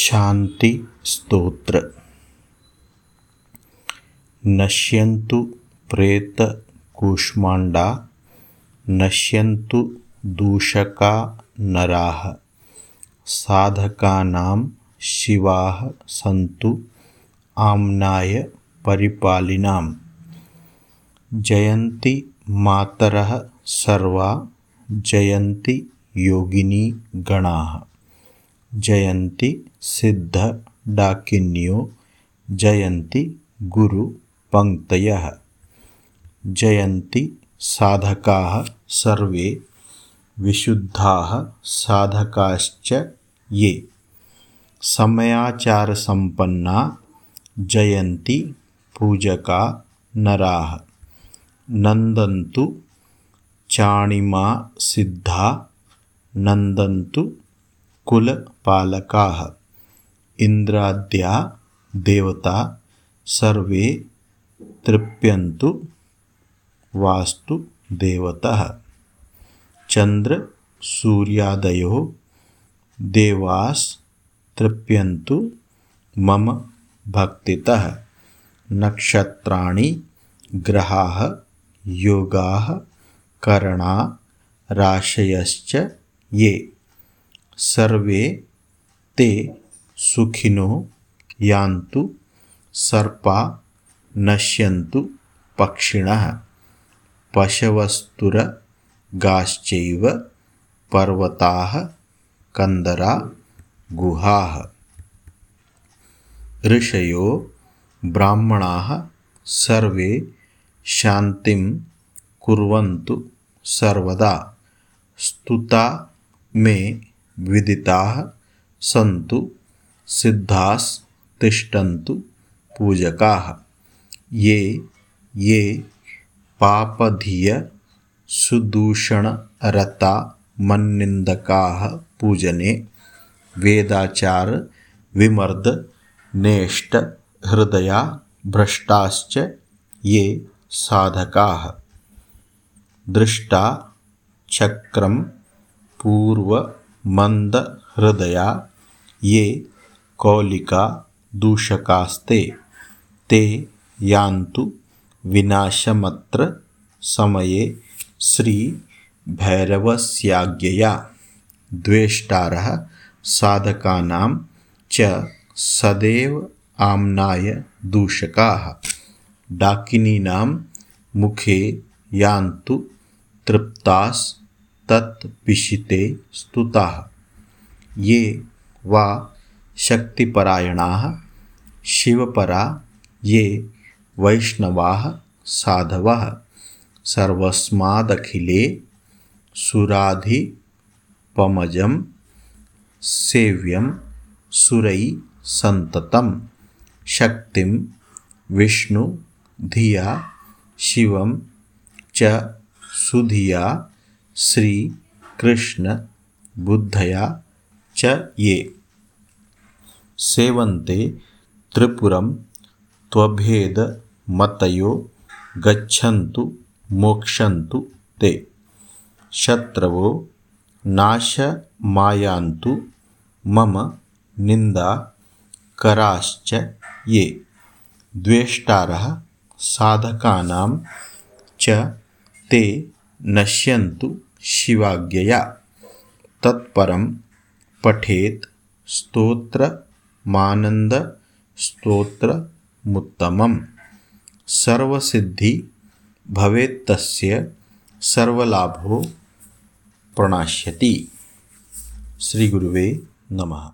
शान्तिस्तोत्र नश्यन्तु प्रेतकूष्माण्डा नश्यन्तु दूषका नराः साधकानां शिवाः सन्तु आम्नाय परिपालिनां जयन्ति मातरः सर्वा जयन्ति योगिनी गणाः जयन्ति सिद्धडाकिन्यो जयन्ति गुरुपङ्क्तयः जयन्ति साधकाः सर्वे, विशुद्धाः साधकाश्च ये। समयाचारसम्पन्ना जयन्ति पूजका नराः। नन्दन्तु चाणिमा सिद्धा, नन्दन्तु कुलपालकाः। इन्द्राद्या देवता सर्वे तृप्यन्तु वास्तुदेवतः चन्द्रसूर्यादयो देवास् तृप्यन्तु मम भक्तितः। नक्षत्राणि ग्रहाः योगाः करणा राशयश्च ये सर्वे ते सुखिनो यान्तु सर्पा नश्यन्तु पक्षिणः। पशवस्तुरगाश्चैव पर्वताः कन्दरा गुहाः। ऋषयो ब्राह्मणाः सर्वे शान्तिं कुर्वन्तु सर्वदा। स्तुता मे विदिताः सन्तु सिद्धास्तिष्ठन्तु पूजकाः। ये ये पापधिय सुदूषणरता मन्निन्दकाः पूजने वेदाचारविमर्दनेष्टहृदया भ्रष्टाश्च ये साधकाः। दृष्टा चक्रं पूर्वमन्दहृदया ये कौलिका दूषकास्ते। ते यान्तु विनाशमत्र समये श्रीभैरवस्याज्ञया द्वेष्टारः साधकानां च सदैव आम्नाय दूषकाः। डाकिनीनां मुखे यान्तु तृप्तास्तत्पिशिते स्तुताः। ये वा शक्तिपरायणाः, शिवपरा, ये वैष्णवाः, साधवः, सर्वस्मादखिले सुराधिपमजं सेव्यं, सुरै, सन्ततं, शक्तिं विष्णुधिया शिवं, च सुधिया श्रीकृष्णबुद्धया च ये। सेवन्ते त्रिपुरं त्वभेदमतयो गच्छन्तु मोक्षन्तु ते। शत्रवो नाशमायान्तु मम निन्दाकराश्च ये। द्वेष्टारः साधकानां च ते नश्यन्तु शिवाज्ञया। तत्परं पठेत् स्तोत्रमानन्दस्तोत्रमुत्तमं सर्वसिद्धि भवेत्तस्य सर्वलाभो प्रणाश्यति। श्रीगुरुवे नमः